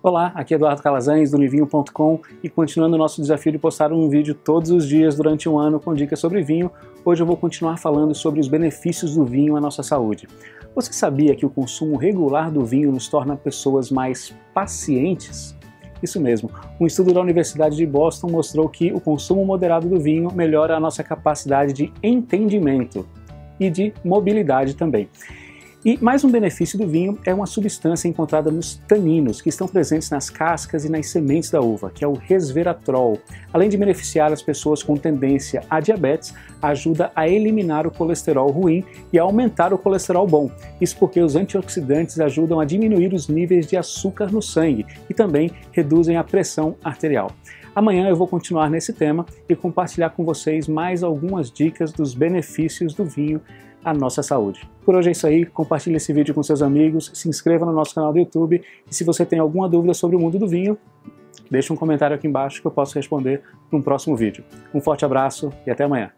Olá, aqui é Eduardo Calazans do Nivinho.com e continuando o nosso desafio de postar um vídeo todos os dias durante um ano com dicas sobre vinho, hoje eu vou continuar falando sobre os benefícios do vinho à nossa saúde. Você sabia que o consumo regular do vinho nos torna pessoas mais pacientes? Isso mesmo, um estudo da Universidade de Boston mostrou que o consumo moderado do vinho melhora a nossa capacidade de entendimento e de mobilidade também. E mais um benefício do vinho é uma substância encontrada nos taninos, que estão presentes nas cascas e nas sementes da uva, que é o resveratrol. Além de beneficiar as pessoas com tendência a diabetes, ajuda a eliminar o colesterol ruim e a aumentar o colesterol bom. Isso porque os antioxidantes ajudam a diminuir os níveis de açúcar no sangue e também reduzem a pressão arterial. Amanhã eu vou continuar nesse tema e compartilhar com vocês mais algumas dicas dos benefícios do vinho à nossa saúde. Por hoje é isso aí, compartilhe esse vídeo com seus amigos, se inscreva no nosso canal do YouTube e se você tem alguma dúvida sobre o mundo do vinho, deixe um comentário aqui embaixo que eu posso responder no próximo vídeo. Um forte abraço e até amanhã.